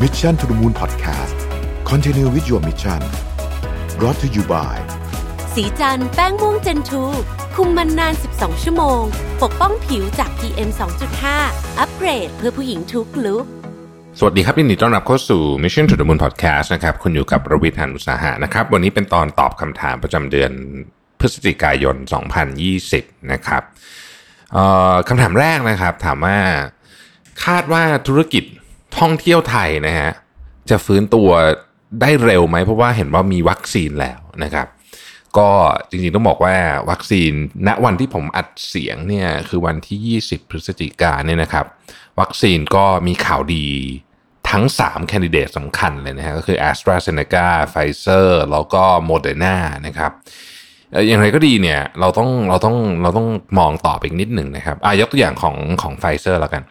Mission to the Moon Podcast Continue with your mission brought to you by สีจันแป้งม่วงเจนทูคุมมันนาน 12 ชั่วโมง ปกป้องผิวจาก PM 2.5 อัปเกรดเพื่อผู้หญิงทุกลุกสวัสดีครับยินดีต้อนรับเข้าสู่ Mission to the Moon Podcast นะครับคุณอยู่กับรวิทยานุสาหะนะครับ วันนี้เป็นตอนตอบคำถามประจำเดือนพฤศจิกายน 2020 นะครับเอ่อคำถามแรกนะครับ ถามว่าคาดว่าธุรกิจ ท่องเที่ยวไทยนะฮะจะฟื้นตัวได้เร็วไหมเพราะว่าเห็นว่ามีวัคซีนแล้วนะครับ ก็จริงๆต้องบอกว่าวัคซีนณวันที่ผมอัดเสียงเนี่ยคือวันที่ 20 พฤศจิกาเนี่ยนะครับ วัคซีนก็มีข่าวดีทั้ง 3 แคนดิเดตสำคัญเลยนะฮะก็คือ a s t r a z เซ e c a Pfizer แล้วก็ Moderna นะครับเอ่ออย่างไรก็ดีเนี่ยเราต้องเราต้องเราต้องมองต่อไปอีกนิดหนึ่งนะครับอะยกตัวอย่างของของไฟเซอร์แล้วกัน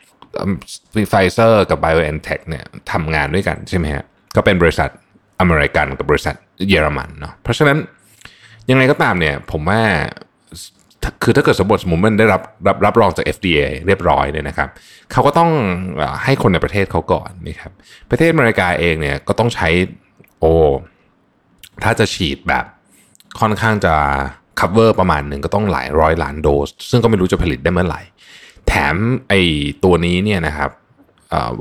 ไฟเซอร์กับ BioNTech เนี่ยทำงานด้วยกันใช่ไหมฮะก็เป็นบริษัทอเมริกันกับบริษัทเยอรมันเนาะเพราะฉะนั้นยังไงก็ตามเนี่ยผมว่าคือถ้าเกิดสมมติสมมติมันได้รับรับรับรองจาก FDA เรียบร้อยเนี่ยนะครับเขาก็ต้องให้คนในประเทศเขาก่อนนะครับประเทศอเมริกาเองเนี่ยก็ต้องใช้โอถ้าจะฉีดแบบค่อนข้างจะ cover ประมาณหนึ่งก็ต้องหลายร้อยล้านโดส ซึ่งก็ไม่รู้จะผลิตได้เมื่อไหร่ แถมไอตัวนี้เนี่ยนะครับ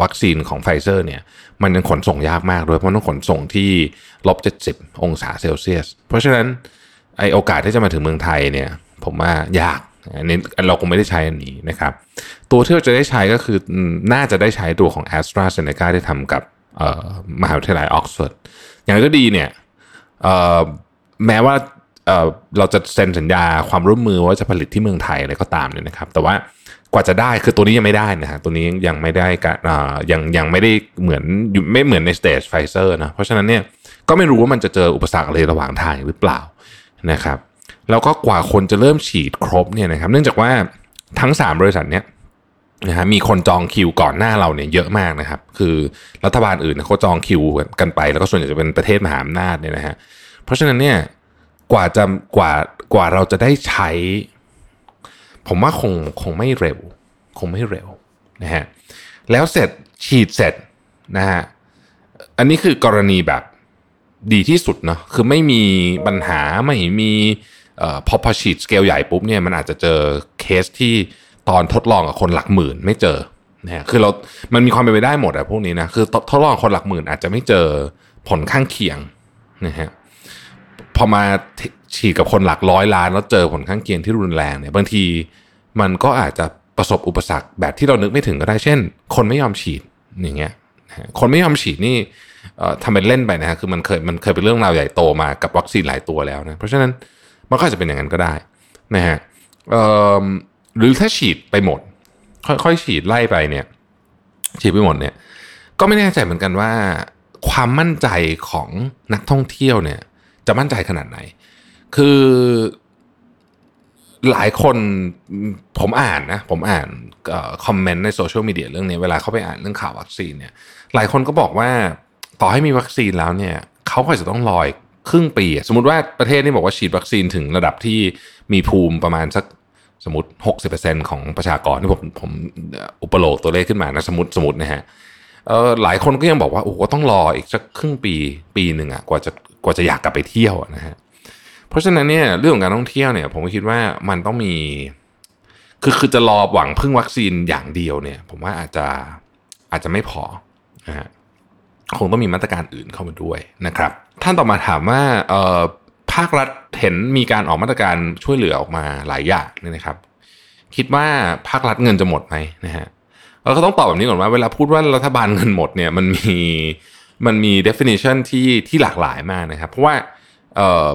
วัคซีนของไฟเซอร์เนี่ยมันยังขนส่งยากมากด้วยเพราะต้องขนส่งที่ลบ70องศาเซลเซียส เพราะฉะนั้นไอโอกาสที่จะมาถึงเมืองไทยเนี่ย ผมว่ายากอันนี้เราคงไม่ได้ใช้อันนี้นะครับ ตัวที่เราจะได้ใช้ก็คือน่าจะได้ใช้ตัวของ AstraZeneca ที่ทำกับมหาวิทยาลัยออกซ์ฟอร์ดอย่างไรก็ดีเนี่ยแม้ว่าเราจะเซ็นสัญญาความร่วมมือว่าจะผลิตที่เมืองไทยอะไรก็ตามเนี่ยนะครับ แต่ว่า กว่าจะได้คือตัวนี้ยังไม่ได้นะฮะตัวนี้ยังไม่ได้กะอ่ายังยังไม่ได้เหมือนไม่เหมือนใน stage ไฟเซอร์นะเพราะฉะนั้นเนี่ยก็ไม่รู้ว่ามันจะเจออุปสรรคอะไรระหว่างทางหรือเปล่านะครับ แล้วก็กว่าคนจะเริ่มฉีดครบเนี่ยนะครับ เนื่องจากว่าทั้ง 3 บริษัทเนี้ยนะฮะมีคนจองคิวก่อนหน้าเราเนี่ยเยอะมากนะครับ คือรัฐบาลอื่นเขาจองคิวกันไปแล้วก็ส่วนใหญ่จะเป็นประเทศมหาอำนาจเนี่ยนะฮะเพราะฉะนั้นเนี่ยกว่าจะกว่ากว่าเราจะได้ใช้ ผมว่าคงคงไม่เร็ว คงไม่เร็วนะฮะแล้วเสร็จฉีดเสร็จนะฮะอันนี้คือกรณีแบบดีที่สุดเนาะคือไม่มีปัญหาไม่มีออพอพอฉีดสเกลใหญ่ปุ๊บเนี่ยมันอาจจะเจอเคสที่ตอนทดลองกับคนหลักหมื่นไม่เจอนะฮะคือเรา มันมีความเป็นไปได้หมดอะพวกนี้นะ คือทดลองคนหลักหมื่นอาจจะไม่เจอผลข้างเคียงนะฮะ พอมา ฉีดกับคนหลักร้อยล้านแล้วเจอผลข้างเคียงที่รุนแรงเนี่ยบางทีมันก็อาจจะประสบอุปสรรคแบบที่เรานึกไม่ถึงก็ได้เช่น คนไม่ยอมฉีดอย่างเงี้ยคนไม่ยอมฉีดนี่ทำเป็นเล่นไปนะฮะคือมันเคยมันเคยเป็นเรื่องราวใหญ่โตมากับวัคซีนหลายตัวแล้วนะเพราะฉะนั้นมันก็จะเป็นอย่างนั้นก็ได้นะฮะหรือถ้าฉีดไปหมด ค่อยๆฉีดไล่ไปเนี่ย ฉีดไปหมดเนี่ย ก็ไม่แน่ใจเหมือนกันว่า ความมั่นใจของนักท่องเที่ยวเนี่ย จะมั่นใจขนาดไหน คือหลายคนผมอ่านนะผมอ่านคอมเมนต์ในโซเชียลมีเดียเรื่องนี้เวลาเขาไปอ่านเรื่องข่าววัคซีนเนี่ยหลายคนก็บอกว่าต่อให้มีวัคซีนแล้วเนี่ยเขาก็จะต้องรออีกครึ่งปี สมมติว่าประเทศนี้บอกว่าฉีดวัคซีนถึงระดับที่มีภูมิประมาณสักสมมติ 60%ของประชากรที่ผมผมอุปโลกตัวเลขขึ้นมานะสมมติสมมตินะฮะเออหลายคนก็ยังบอกว่าโอ้โหต้องรออีกสักครึ่งปีปีหนึ่งอะกว่าจะกว่าจะอยากกลับไปเที่ยวนะฮะ เพราะฉะนั้นเนี่ยเรื่องของการท่องเที่ยวเนี่ย ผมคิดว่ามันต้องมี คือคือจะรอหวังพึ่งวัคซีนอย่างเดียวเนี่ย ผมว่าอาจจะอาจจะไม่พอนะฮะคงต้องมีมาตรการอื่นเข้ามาด้วยนะครับ ท่านต่อมาถามว่าเอ่อภาครัฐเห็นมีการออกมาตรการช่วยเหลือออกมาหลายอย่างเนี่ยนะครับ คิดว่าภาครัฐเงินจะหมดไหมนะฮะเราก็ต้องตอบแบบนี้ก่อนว่าเวลาพูดว่ารัฐบาลเงินหมดเนี่ยมันมีมันมี definition ที่ที่หลากหลายมากนะครับ เพราะว่าเอ่อ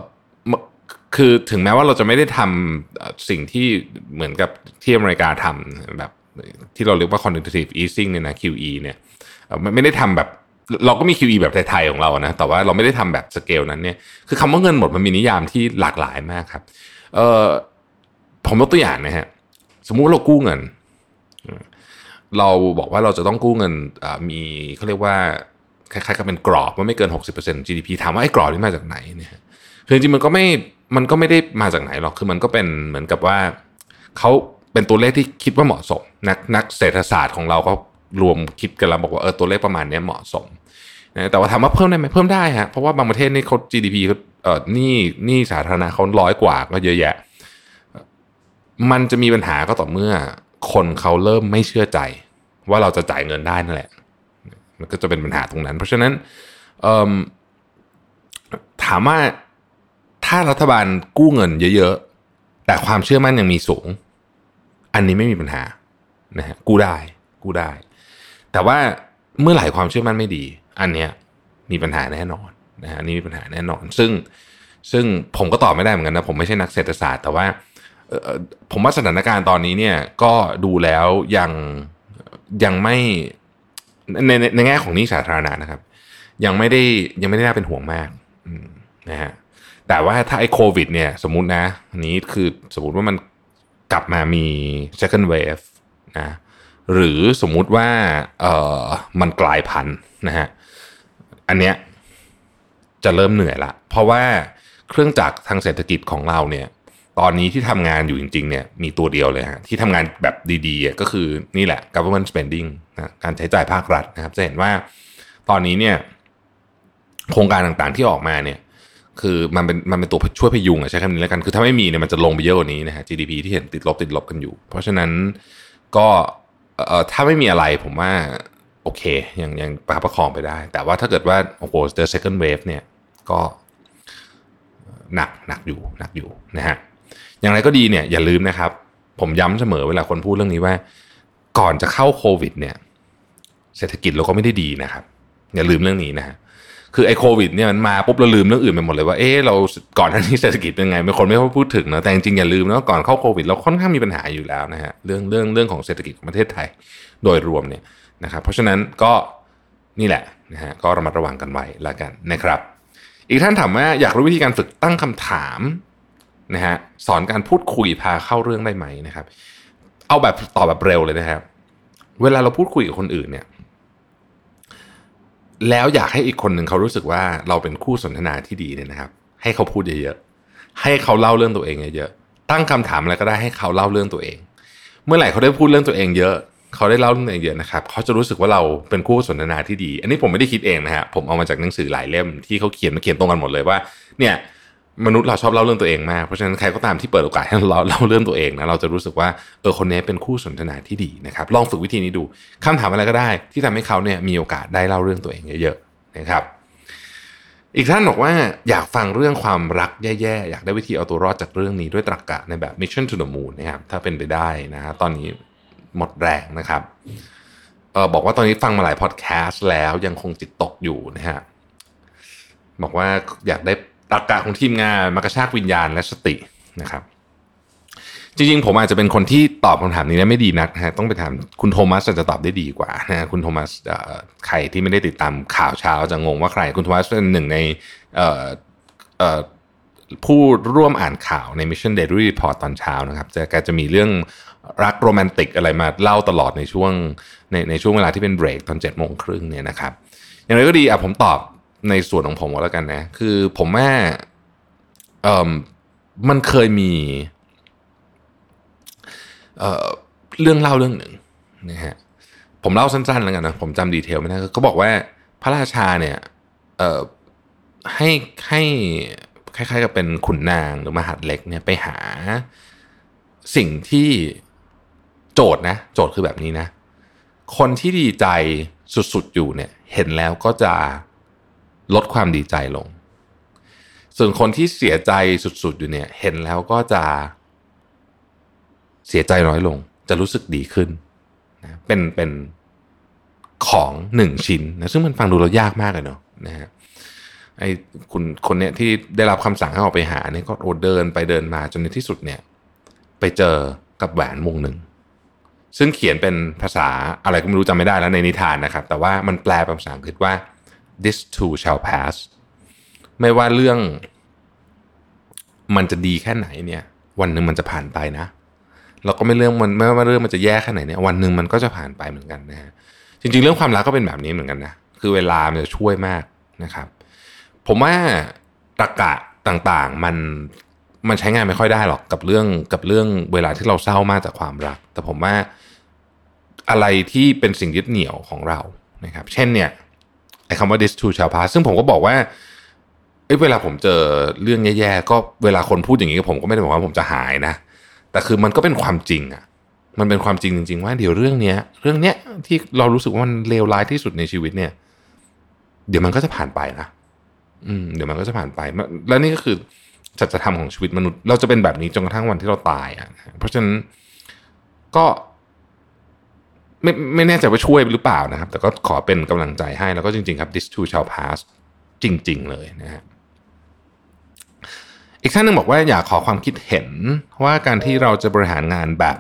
คือถึงแม้ว่าเราจะไม่ได้ทำสิ่งที่เหมือนกับที่อเมริกาทำแบบที่เราเรียกว่า quantitative easing เนี่ยนะ QE เนี่ยไม่ได้ทำแบบเราก็มี QE แบบไทยๆของเรานะ แต่ว่าเราไม่ได้ทำแบบสเกลนั้นเนี่ย คือคำว่าเงินหมดมันมีนิยามที่หลากหลายมากครับ เออผมยกตัวอย่างนะฮะ สมมุติเรากู้เงิน เราบอกว่าเราจะต้องกู้เงินมีเขาเรียกว่าคล้ายๆกับเป็นกรอบว่าไม่เกิน 60% GDP ถามว่าไอ้กรอบนี้มาจากไหนเนี่ย คือจริงมันก็ไม่มันก็ไม่ได้มาจากไหนหรอกคือมันก็เป็นเหมือนกับว่าเขาเป็นตัวเลขที่คิดว่าเหมาะสม นักนักเศรษฐศาสตร์ของเราก็รวมคิดกันแล้วบอกว่าเออตัวเลขประมาณนี้เหมาะสมนะแต่ว่าถามว่าเพิ่มได้ไหมเพิ่มได้ฮะเพราะว่าบางประเทศนี่เขา GDP เขาเออนี่นี่สาธารณะเขาร้อยกว่าก็เยอะแยะ มันจะมีปัญหาก็ต่อเมื่อคนเขาเริ่มไม่เชื่อใจ ว่าเราจะจ่ายเงินได้นั่นแหละ มันก็จะเป็นปัญหาตรงนั้น เพราะฉะนั้นถามว่า ถ้ารัฐบาลกู้เงินเยอะๆ แต่ความเชื่อมั่นยังมีสูง อันนี้ไม่มีปัญหานะฮะกู้ได้กู้ได้ แต่ว่าเมื่อไหร่ความเชื่อมั่นไม่ดี อันเนี้ยมีปัญหาแน่นอนนะฮะนี่มีปัญหาแน่นอน ซึ่งซึ่งผมก็ตอบไม่ได้เหมือนกันนะผมไม่ใช่นักเศรษฐศาสตร์ แต่ว่าผมว่าสถานการณ์ตอนนี้เนี่ยก็ดูแล้วยังยังไม่ในในในแง่ของนี้สาธารณะนะครับ ยังไม่ได้ยังไม่ได้น่าเป็นห่วงมากนะฮะ แต่ว่าถ้าไอ้โควิดเนี่ยสมมตินะอันนี้คือสมมติว่ามันกลับมามี second wave นะหรือสมมุติว่าเออมันกลายพันธุ์นะฮะอันเนี้ยจะเริ่มเหนื่อยละ เพราะว่าเครื่องจักรทางเศรษฐกิจของเราเนี่ย ตอนนี้ที่ทำงานอยู่จริง ๆ เนี่ยมีตัวเดียวเลยฮะที่ทำงานแบบดีๆก็คือนี่แหละ government spending นะการใช้จ่ายภาครัฐนะครับ จะเห็นว่าตอนนี้เนี่ยโครงการต่างๆที่ออกมาเนี่ย คือมันเป็นมันเป็นตัวช่วยพยุงอะใช้คำนี้แล้วกัน คือถ้าไม่มีเนี่ยมันจะลงไปเยอะกว่านี้นะฮะ GDP ที่เห็นติดลบติดลบกันอยู่ เพราะฉะนั้นก็เอ่อถ้าไม่มีอะไรผมว่าโอเคยังยังประคับประคองไปได้ แต่ว่าถ้าเกิดว่าโอ้โหเจอ second wave เนี่ยก็หนักหนักอยู่หนักอยู่นะฮะอย่างไรก็ดีเนี่ยอย่าลืมนะครับ ผมย้ำเสมอเวลาคนพูดเรื่องนี้ว่า ก่อนจะเข้าโควิดเนี่ยเศรษฐกิจเราก็ไม่ได้ดีนะครับ อย่าลืมเรื่องนี้นะฮะ คือไอ้โควิดเนี่ยมันมาปุ๊บเราลืมเรื่องอื่นไปหมดเลยว่าเออเราก่อนหน้านี้เศรษฐกิจเป็นไงไม่คนไม่ค่อยพูดถึงนะแต่จริงๆอย่าลืมนะก่อนเข้าโควิด เราค่อนข้างมีปัญหาอยู่แล้วนะฮะเรื่องเรื่องเรื่องของเศรษฐกิจของประเทศไทยโดยรวมเนี่ยนะครับเพราะฉะนั้นก็นี่แหละนะฮะก็ระมัดระวังกันไว้ล้วกันนะครับ อีกท่านถามว่าอยากรู้วิธีการฝึกตั้งคำถามนะฮะสอนการพูดคุยพาเข้าเรื่องได้ไหมนะครับ เอาแบบตอบแบบเร็วเลยนะครับ เวลาเราพูดคุยกับคนอื่นเนี่ย แล้วอยากให้อีกคนหนึ่งเขารู้สึกว่าเราเป็นคู่สนทนาที่ดีเนี่ยนะครับ ให้เขาพูดเยอะๆให้เขาเล่าเรื่องตัวเองเยอะๆตั้งคำถามอะไรก็ได้ให้เขาเล่าเรื่องตัวเอง เมื่อไหร่เขาได้พูดเรื่องตัวเองเยอะเขาได้เล่าเรื่องตัวเองเยอะนะครับเขาจะรู้สึกว่าเราเป็นคู่สนทนาที่ดี อันนี้ผมไม่ได้คิดเองนะฮะผมเอามาจากหนังสือหลายเล่มที่เขาเขียนมาเขียนตรงกันหมดเลยว่า เนี่ย มนุษย์เราชอบเล่าเรื่องตัวเองมาก เพราะฉะนั้นใครก็ตามที่เปิดโอกาสให้เราเล่าเรื่องตัวเองนะเราจะรู้สึกว่าเออคนนี้เป็นคู่สนทนาที่ดีนะครับลองฝึกวิธีนี้ดูคำถามอะไรก็ได้ ที่ทำให้เขาเนี่ยมีโอกาสได้เล่าเรื่องตัวเองเยอะๆนะครับ อีกท่านบอกว่าอยากฟังเรื่องความรักแย่ๆ อยากได้วิธีเอาตัวรอดจากเรื่องนี้ด้วยตรรกกะในแบบ Mission to the Moon นะครับถ้าเป็นไปได้นะฮะตอนนี้หมดแรงนะครับเออบอกว่าตอนนี้ฟังมาหลายพอดแคสต์แล้วยังคงจิตตกอยู่นะฮะบอกว่าอยากได้ ตรรกะของทีมงานมากระชากวิญญาณและสตินะครับ จริงๆ ผมอาจจะเป็นคนที่ตอบคำถามนี้ไม่ดีนักนะฮะต้องไปถามคุณโทมัสจะตอบได้ดีกว่านะฮะคุณโทมัสใครที่ไม่ได้ติดตามข่าวเช้าจะงงว่าใคร คุณโทมัสเป็นหนึ่งในผู้ร่วมอ่านข่าวใน Mission Daily Report ตอนเช้านะครับจะแกจะมีเรื่องรักโรแมนติกอะไรมาเล่าตลอดในช่วงในในช่วงเวลาที่เป็นเบรกตอนเจ็ดโมงครึ่งเนี่ยนะครับ อย่างไรก็ดีอะผมตอบ ในส่วนของผมก็แล้วกันนะ คือผมว่าเอ่อมันเคยมีเออเรื่องเล่าเรื่องหนึ่งนะฮะผมเล่าสั้นๆแล้วกันนะผมจำดีเทลไม่ได้เขาบอกว่าพระราชาเนี่ยเออให้ให้คล้ายๆกับเป็นขุนนางหรือมหาดเล็กเนี่ยไปหาสิ่งที่โจทย์นะ โจทย์คือแบบนี้นะ คนที่ดีใจสุดๆอยู่เนี่ย เห็นแล้วก็จะ ลดความดีใจลง ส่วนคนที่เสียใจสุดๆอยู่เนี่ย เห็นแล้วก็จะเสียใจน้อยลง จะรู้สึกดีขึ้นนะเป็นเป็นของหนึ่งชิ้นนะซึ่งมันฟังดูเรายากมากเลยเนาะนะฮะไอ้คุณคนเนี้ยที่ได้รับคำสั่งให้ออกไปหาเนี่ยก็โอเดินไปเดินมาจนในที่สุดเนี่ย ไปเจอกับแหวนวงหนึ่ง ซึ่งเขียนเป็นภาษาอะไรก็ไม่รู้จำไม่ได้แล้วในนิทานนะครับ แต่ว่ามันแปลเป็นภาษาอังกฤษว่า this too shall pass ไม่ว่าเรื่อง มันจะดีแค่ไหนเนี่ย วันหนึ่งมันจะผ่านไปนะ แล้วก็ไม่เรื่องมันไม่ว่าเรื่องมันจะแย่แค่ไหนเนี่ยวันหนึ่งมันก็จะผ่านไปเหมือนกันนะฮะจริงๆ เรื่องความรักก็เป็นแบบนี้เหมือนกันนะคือเวลามันจะช่วยมากนะครับ ผมว่าตรกะต่างๆมันมันใช้งานไม่ค่อยได้หรอกกับเรื่องกับเรื่องเวลาที่เราเศร้ามากจากความรัก แต่ผมว่าอะไรที่เป็นสิ่งยึดเหนี่ยวของเรานะครับ เช่นเนี่ย ไอ้คำว่า this too shall pass ซึ่งผมก็บอกว่าเอ้เวลาผมเจอเรื่องแย่ๆก็เวลาคนพูดอย่างนี้กับผมก็ไม่ได้บอกว่าผมจะหายนะ แต่คือมันก็เป็นความจริงอะมันเป็นความจริงจริง ๆ ว่าเดี๋ยวเรื่องเนี้ย เรื่องเนี้ยที่เรารู้สึกว่ามันเลวร้ายที่สุดในชีวิตเนี่ย เดี๋ยวมันก็จะผ่านไปนะอืมเดี๋ยวมันก็จะผ่านไป แล้วนี่ก็คือจัจธรรมของชีวิตมนุษย์ เราจะเป็นแบบนี้จนกระทั่งวันที่เราตายอะเพราะฉะนั้นก็ ไม่ไม่แน่ใจว่าช่วยหรือเปล่านะครับ แต่ก็ขอเป็นกำลังใจให้แล้วก็จริง ๆ ครับ this too shall pass จริง ๆ เลยนะฮะอีกท่านหนึ่งบอกว่าอยากขอความคิดเห็นว่าการที่เราจะบริหารงานแบบ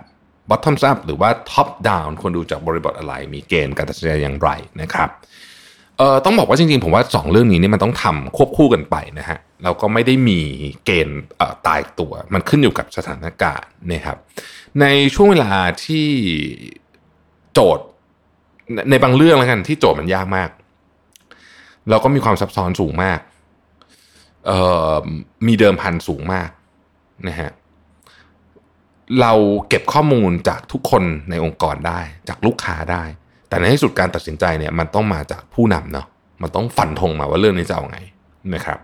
bottom up หรือว่า top down ควรดูจากบริบทอะไร มีเกณฑ์การตัดสินใจอย่างไรนะครับเอ่อต้องบอกว่าจริงๆ ผมว่า 2 เรื่องนี้นี่มันต้องทำควบคู่กันไปนะฮะเราก็ไม่ได้มีเกณฑ์ตายตัว มันขึ้นอยู่กับสถานการณ์นะครับในช่วงเวลาที่ โจทย์ ในบางเรื่องแล้วกันที่โจทย์มันยากมากเราก็มีความซับซ้อนสูงมากมีเดิมพันสูงมากนะฮะเราเก็บข้อมูลจากทุกคนในองค์กรได้ จากลูกค้าได้ แต่ในที่สุดการตัดสินใจเนี่ยมันต้องมาจากผู้นำเนาะมันต้องฝันธงมาว่าเรื่องนี้จะเอาไงนะครับ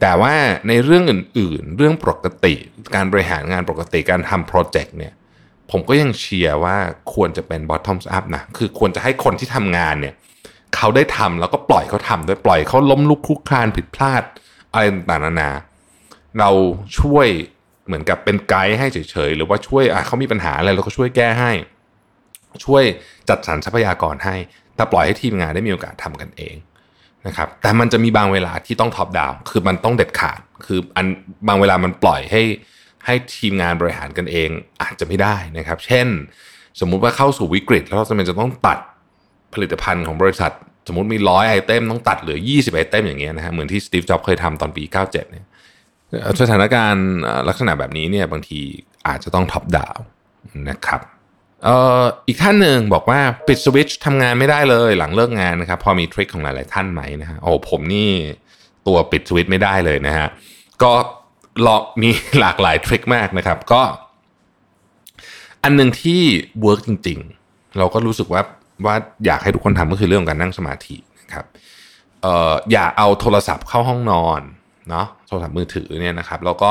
แต่ว่าในเรื่องอื่น ๆ เรื่องปกติ การบริหารงานปกติการทำโปรเจกต์เนี่ย ผมก็ยังเชียร์ว่าควรจะเป็น bottom up นะ คือควรจะให้คนที่ทำงานเนี่ยเขาได้ทำแล้วก็ปล่อยเขาทำด้วยปล่อยเขาล้มลุกคลุกคลานผิดพลาดอะไรต่างๆนานา เราช่วยเหมือนกับเป็นไกด์ให้เฉยๆ หรือว่าช่วยเขามีปัญหาอะไรเราก็ช่วยแก้ให้ ช่วยจัดสรรทรัพยากรให้ แต่ปล่อยให้ทีมงานได้มีโอกาสทำกันเองนะครับ แต่มันจะมีบางเวลาที่ต้องท็อปดาวคือมันต้องเด็ดขาด คืออันบางเวลามันปล่อยให้ ให้ทีมงานบริหารกันเองอาจจะไม่ได้นะครับ เช่น สมมุติว่าเข้าสู่วิกฤต แล้วเราจำเป็นจะต้องตัดผลิตภัณฑ์ของบริษัท สมมติมีร้อยไอเทมต้องตัดเหลือ 20ไอเทมอย่างเงี้ยนะฮะเหมือนที่สตีฟจ็อบส์เคยทำตอนปี 97 เนี่ยสถานการณ์ลักษณะแบบนี้เนี่ยบางทีอาจจะต้อง top down นะครับเอ่ออีกท่านหนึ่งบอกว่าปิดสวิตช์ทำงานไม่ได้เลยหลังเลิกงานนะครับ พอมี trick ของหลาย ๆ ท่านไหมนะฮะโอ้ผมนี่ตัวปิดสวิตช์ไม่ได้เลยนะฮะก็ ลองมีหลากหลาย trick มากนะครับ ก็อันหนึ่งที่ work จริง ๆ เราก็รู้สึกว่าว่าอยากให้ทุกคนทำก็คือเรื่องของการนั่งสมาธินะครับเอ่ออย่าเอาโทรศัพท์เข้าห้องนอนเนาะโทรศัพท์มือถือเนี่ยนะครับแล้วก็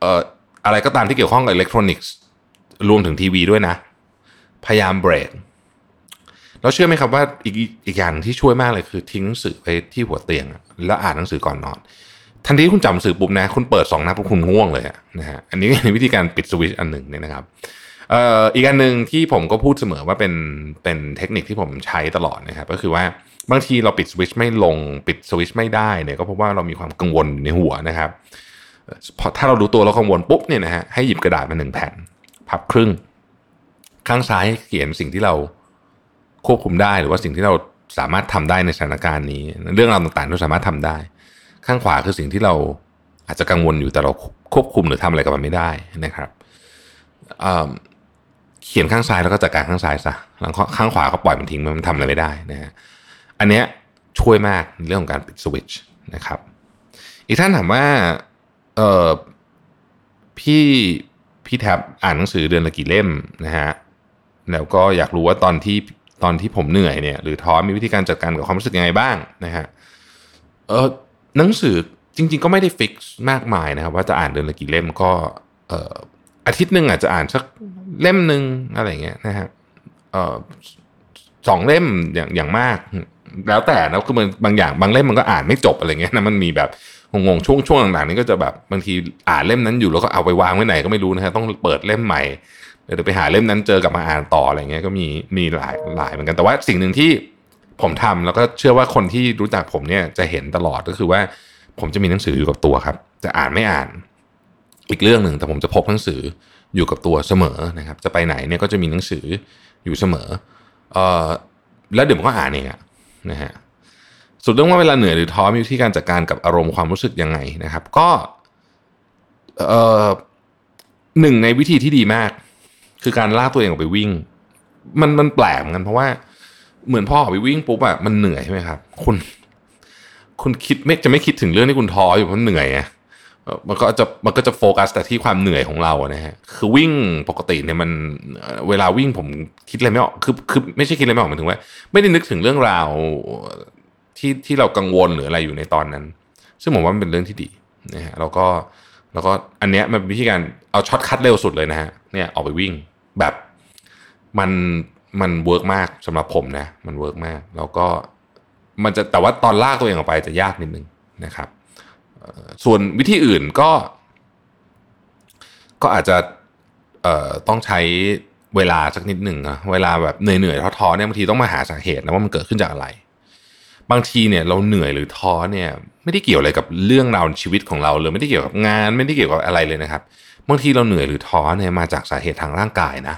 เอ่ออะไรก็ตามที่เกี่ยวข้องกับอิเล็กทรอนิกส์รวมถึงทีวีด้วยนะ พยายามเบรกแล้วเชื่อไหมครับว่าอีกอีกอย่างที่ช่วยมากเลยคือทิ้งหนังสือไปที่หัวเตียง แล้วอ่านหนังสือก่อนนอน ทันทีคุณจำหนังสือปุ๊บนะ คุณเปิดสองหน้าปุ๊บคุณง่วงเลยนะฮะอันนี้เป็นวิธีการปิดสวิตช์อันหนึ่งเนี่ยนะครับเอ่ออีกอันหนึ่งที่ผมก็พูดเสมอว่าเป็นเป็นเทคนิคที่ผมใช้ตลอดนะครับ ก็คือว่าบางทีเราปิดสวิตช์ไม่ลงปิดสวิตช์ไม่ได้เนี่ยก็เพราะว่าเรามีความกังวลในหัวนะครับพอถ้าเรารู้ตัวเรากังวลปุ๊บเนี่ยนะฮะให้หยิบกระดาษมาหนึ่งแผ่น พับครึ่ง ข้างซ้ายเขียนสิ่งที่เราควบคุมได้หรือว่าสิ่งที่เราสามารถทำได้ในสถานการณ์นี้ เรื่องราวต่างๆเราสามารถทำได้ ข้างขวาคือสิ่งที่เราอาจจะกังวลอยู่แต่เราควบคุมหรือทำอะไรกับมันไม่ได้นะครับเขียนข้างซ้ายแล้วก็จัดการข้างซ้ายซะแล้วข้างขวาก็ปล่อยมันทิ้งมันทำอะไรไม่ได้นะฮะอันเนี้ยช่วยมากในเรื่องของการปิดสวิตช์นะครับ อีกท่านถามว่าเออพี่พี่แท็บอ่านหนังสือเดือนละกี่เล่มนะฮะแล้วก็อยากรู้ว่าตอนที่ตอนที่ผมเหนื่อยเนี่ยหรือท้อมีวิธีการจัดการกับความรู้สึกยังไงบ้างนะฮะเออ หนังสือจริง ๆ ก็ไม่ได้ฟิกซ์มากมายนะครับ ว่าจะอ่านเดือนละกี่เล่มก็เออาทิตย์หนึ่งอาจจะอ่านสักเล่มหนึ่งอะไรเงี้ยนะฮะสองเล่มอย่างอย่างมาก แล้วแต่นะคือมันบางอย่างบางเล่มมันก็อ่านไม่จบอะไรเงี้ยนะมันมีแบบงงๆช่วงช่วงต่างๆนี้ก็จะแบบบางทีอ่านเล่มนั้นอยู่แล้วก็เอาไปวางไว้ไหนก็ไม่รู้นะฮะต้องเปิดเล่มใหม่เดี๋ยวไปหาเล่มนั้นเจอกลับมาอ่านต่ออะไรเงี้ยก็มีมีหลายหลายเหมือนกันแต่ว่าสิ่งหนึ่งที่ ผมทำแล้วก็เชื่อว่าคนที่รู้จักผมเนี่ยจะเห็นตลอดก็คือว่า ผมจะมีหนังสืออยู่กับตัวครับ จะอ่านไม่อ่าน อีกเรื่องหนึ่งแต่ผมจะพกหนังสืออยู่กับตัวเสมอนะครับ จะไปไหนเนี่ยก็จะมีหนังสืออยู่เสมอเออแล้วเดี๋ยวผมก็อ่านเองอะนะฮะสุดเรื่องว่าเวลาเหนื่อยหรือท้อมีวิธีการจัดการกับอารมณ์ความรู้สึกยังไงนะครับ ก็เออหนึ่งในวิธีที่ดีมาก คือการลากตัวเองออกไปวิ่ง มันมันแปลกเหมือนกันเพราะว่า เหมือนพ่อออกไปวิ่งปุ๊บอะมันเหนื่อยใช่ไหมครับ คุณ คุณคิดไม่จะไม่คิดถึงเรื่องที่คุณท้ออยู่เพราะเหนื่อยไงมันก็จะมันก็จะโฟกัสแต่ที่ความเหนื่อยของเรานะฮะคือวิ่งปกติเนี่ยมันเวลาวิ่งผมคิดอะไรไม่ออกคือคือไม่ใช่คิดอะไรไม่ออกหมายถึงว่า ไม่ได้นึกถึงเรื่องราวที่ที่เรากังวลหรืออะไรอยู่ในตอนนั้น ซึ่งผมว่ามันเป็นเรื่องที่ดีนะฮะแล้วก็แล้วก็อันเนี้ยมันเป็นวิธีการเอา shortcut เร็วสุดเลยนะฮะเนี่ยออกไปวิ่งแบบมัน มัน work มากสำหรับผมนะ มัน work มาก แล้วก็มันจะแต่ว่าตอนลากตัวเองออกไปจะยากนิดนึงนะครับ ส่วนวิธีอื่นก็ ก็อาจจะต้องใช้เวลาสักนิดหนึ่งนะเวลาแบบเหนื่อยๆท้อๆเนี่ยบางทีต้องมาหาสาเหตุนะว่ามันเกิดขึ้นจากอะไร บางทีเนี่ยเราเหนื่อยหรือท้อเนี่ย ไม่ได้เกี่ยวอะไรกับเรื่องราวชีวิตของเราเลยไม่ได้เกี่ยวกับงาน ไม่ได้เกี่ยวกับอะไรเลยนะครับบางทีเราเหนื่อยหรือท้อเนี่ยมาจากสาเหตุทางร่างกายนะ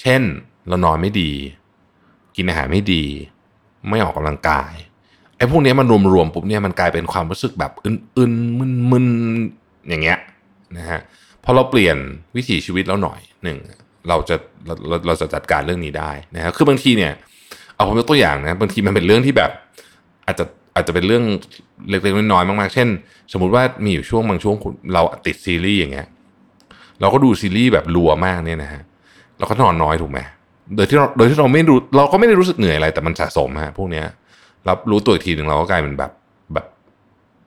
เช่น เรานอนไม่ดี กินอาหารไม่ดี ไม่ออกกำลังกายไอ้พวกนี้มันรวมๆปุ๊บเนี่ยมันกลายเป็นความรู้สึกแบบอึนๆมึนๆอย่างเงี้ยนะฮะพอเราเปลี่ยนวิถีชีวิตแล้วหน่อยหนึ่งเราจะเราเราจะจัดการเรื่องนี้ได้นะครับคือบางทีเนี่ยเอาผมยกตัวอย่างนะบางทีมันเป็นเรื่องที่แบบ อาจจะอาจจะเป็นเรื่องเล็กๆน้อยๆมากๆ เช่น สมมุติว่ามีอยู่ช่วงบางช่วงเราติดซีรีส์อย่างเงี้ยเราก็ดูซีรีส์แบบรัวมากเนี่ยนะฮะเราก็นอนน้อยถูกไหม โดยที่เราโดยที่เราไม่รู้เราก็ไม่ได้รู้สึกเหนื่อยอะไร แต่มันสะสมฮะพวกเนี้ยรับรู้ตัวอีกทีหนึ่งเราก็กลายเป็นแบบแบบ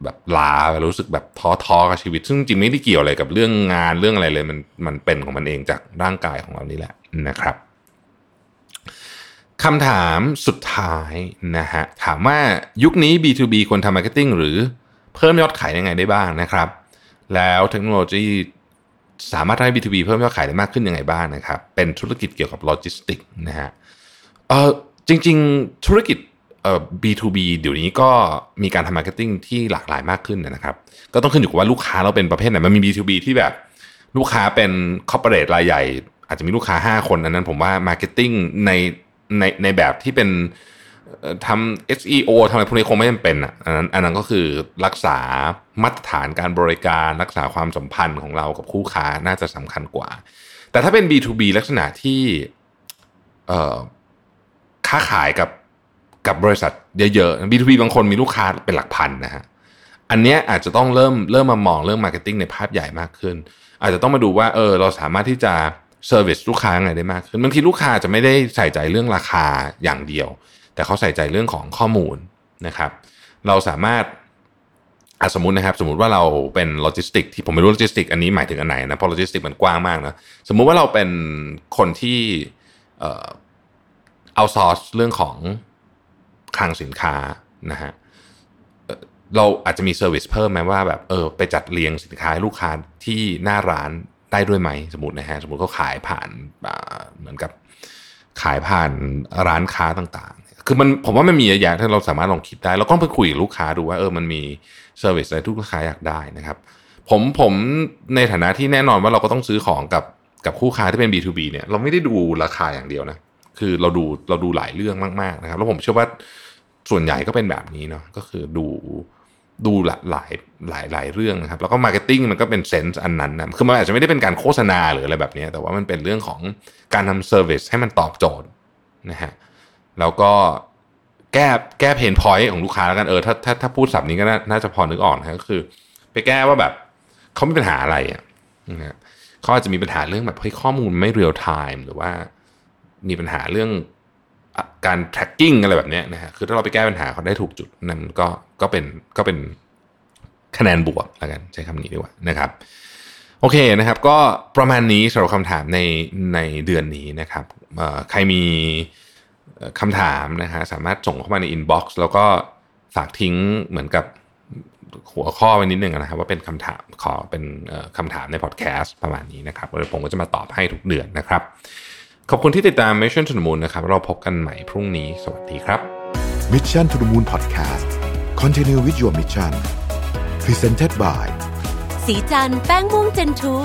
แบบเรารู้สึกแบบท้อท้อกับชีวิต ซึ่งจริงไม่ได้เกี่ยวอะไรกับเรื่องงานเรื่องอะไรเลย มันมันเป็นของมันเองจากร่างกายของเรานี่แหละนะครับคำถามสุดท้ายนะฮะถามว่ายุคนี้ B2B ควรทำ marketing หรือเพิ่มยอดขายยังไงได้บ้างนะครับ แล้วเทคโนโลยี สามารถทำให้ B2B เพิ่มยอดขายได้มากขึ้นยังไงบ้างนะครับ เป็นธุรกิจเกี่ยวกับโลจิสติกนะฮะเออจริง ๆ ธุรกิจเอ่อ B2B เดี๋ยวนี้ก็มีการทำ marketing ที่หลากหลายมากขึ้นนะครับ ก็ต้องขึ้นอยู่กับว่าลูกค้าเราเป็นประเภทไหน มันมี B2B ที่แบบลูกค้าเป็น corporate รายใหญ่ อาจจะมีลูกค้า 5 คนอันนั้นผมว่า marketing ในในในแบบที่เป็น ทำ SEO ทำอะไรพวกนี้คงไม่จำเป็นอะอันนั้นอันนั้นก็คือรักษามาตรฐานการบริการรักษาความสัมพันธ์ของเรากับคู่ค้าน่าจะสำคัญกว่า แต่ถ้าเป็น B2B ลักษณะที่ค้าขายกับกับบริษัทเยอะๆ B2B บางคนมีลูกค้าเป็นหลักพันนะฮะอันเนี้ยอาจจะต้องเริ่มเริ่มมามองเรื่อง marketing ในภาพใหญ่มากขึ้น อาจจะต้องมาดูว่าเออเราสามารถที่จะ service ลูกค้าไงได้มากขึ้นบางทีลูกค้าจะไม่ได้ใส่ใจเรื่องราคาอย่างเดียว แต่เขาใส่ใจเรื่องของข้อมูลนะครับ เราสามารถสมมตินะครับ สมมติว่าเราเป็นโลจิสติกที่ผมไม่รู้โลจิสติกอันนี้หมายถึงอันไหนนะเพราะโลจิสติกมันกว้างมากนะสมมุติว่าเราเป็นคนที่ outsource เรื่องของคลังสินค้านะฮะเราอาจจะมี service เพิ่มไหมว่าแบบเออไปจัดเรียงสินค้าให้ลูกค้าที่หน้าร้านได้ด้วยไหมสมมตินะฮะสมมติเขาขายผ่านเหมือนกับขายผ่านร้านค้าต่าง คือมันผมว่ามันมีเยอะแยะที่เราสามารถลองคิดได้เราก็ไปคุยกับลูกค้าดูว่าเออมันมีservice อะไรที่ลูกค้าอยากได้นะครับผมผมในฐานะที่แน่นอนว่าเราก็ต้องซื้อของกับกับคู่ค้าที่เป็น B2B เนี่ยเราไม่ได้ดูราคาอย่างเดียวนะคือเราดูเราดูหลายเรื่องมากๆนะครับแล้วผมเชื่อว่าส่วนใหญ่ก็เป็นแบบนี้เนาะก็คือดูดูหลายหลายหลายหลายเรื่องนะครับแล้วก็ marketing มันก็เป็น sense อันนั้นนะคือมันอาจจะไม่ได้เป็นการโฆษณาหรืออะไรแบบนี้ แต่ว่ามันเป็นเรื่องของการทำ service ให้มันตอบโจทย์นะฮะ แล้วก็แก้แก้ pain point ของลูกค้าแล้วกันเออถ้าถ้าถ้าพูดศัพท์นี้ก็น่าจะพอนึกออกนะก็คือ ไปแก้ว่าแบบเขามีปัญหาอะไรอะนะเขาอาจจะมีปัญหาเรื่องแบบเฮ้ยข้อมูลไม่ real-time หรือว่ามีปัญหาเรื่องการ tracking อะไรแบบนี้นะฮะคือถ้าเราไปแก้ปัญหาเขาได้ถูกจุดนั่นก็ก็เป็นก็เป็นคะแนนบวกแล้วกันใช้คำนี้ดีกว่านะครับโอเคนะครับ ก็ประมาณนี้สำหรับคำถามในในเดือนนี้นะครับใครมี คำถามนะฮะสามารถส่งเข้ามาใน inbox แล้วก็ฝากทิ้งเหมือนกับหัวข้อไว้นิดนึงนะครับ ว่าเป็นคำถามขอเป็นคำถามในพอดแคสต์ประมาณนี้นะครับผมก็จะมาตอบให้ทุกเดือนนะครับ ขอบคุณที่ติดตาม Mission to the Moon นะครับ เราพบกันใหม่พรุ่งนี้ สวัสดีครับ Mission to the Moon Podcast Continue with your mission Presented by สีจันแป้งม่วงเจนทู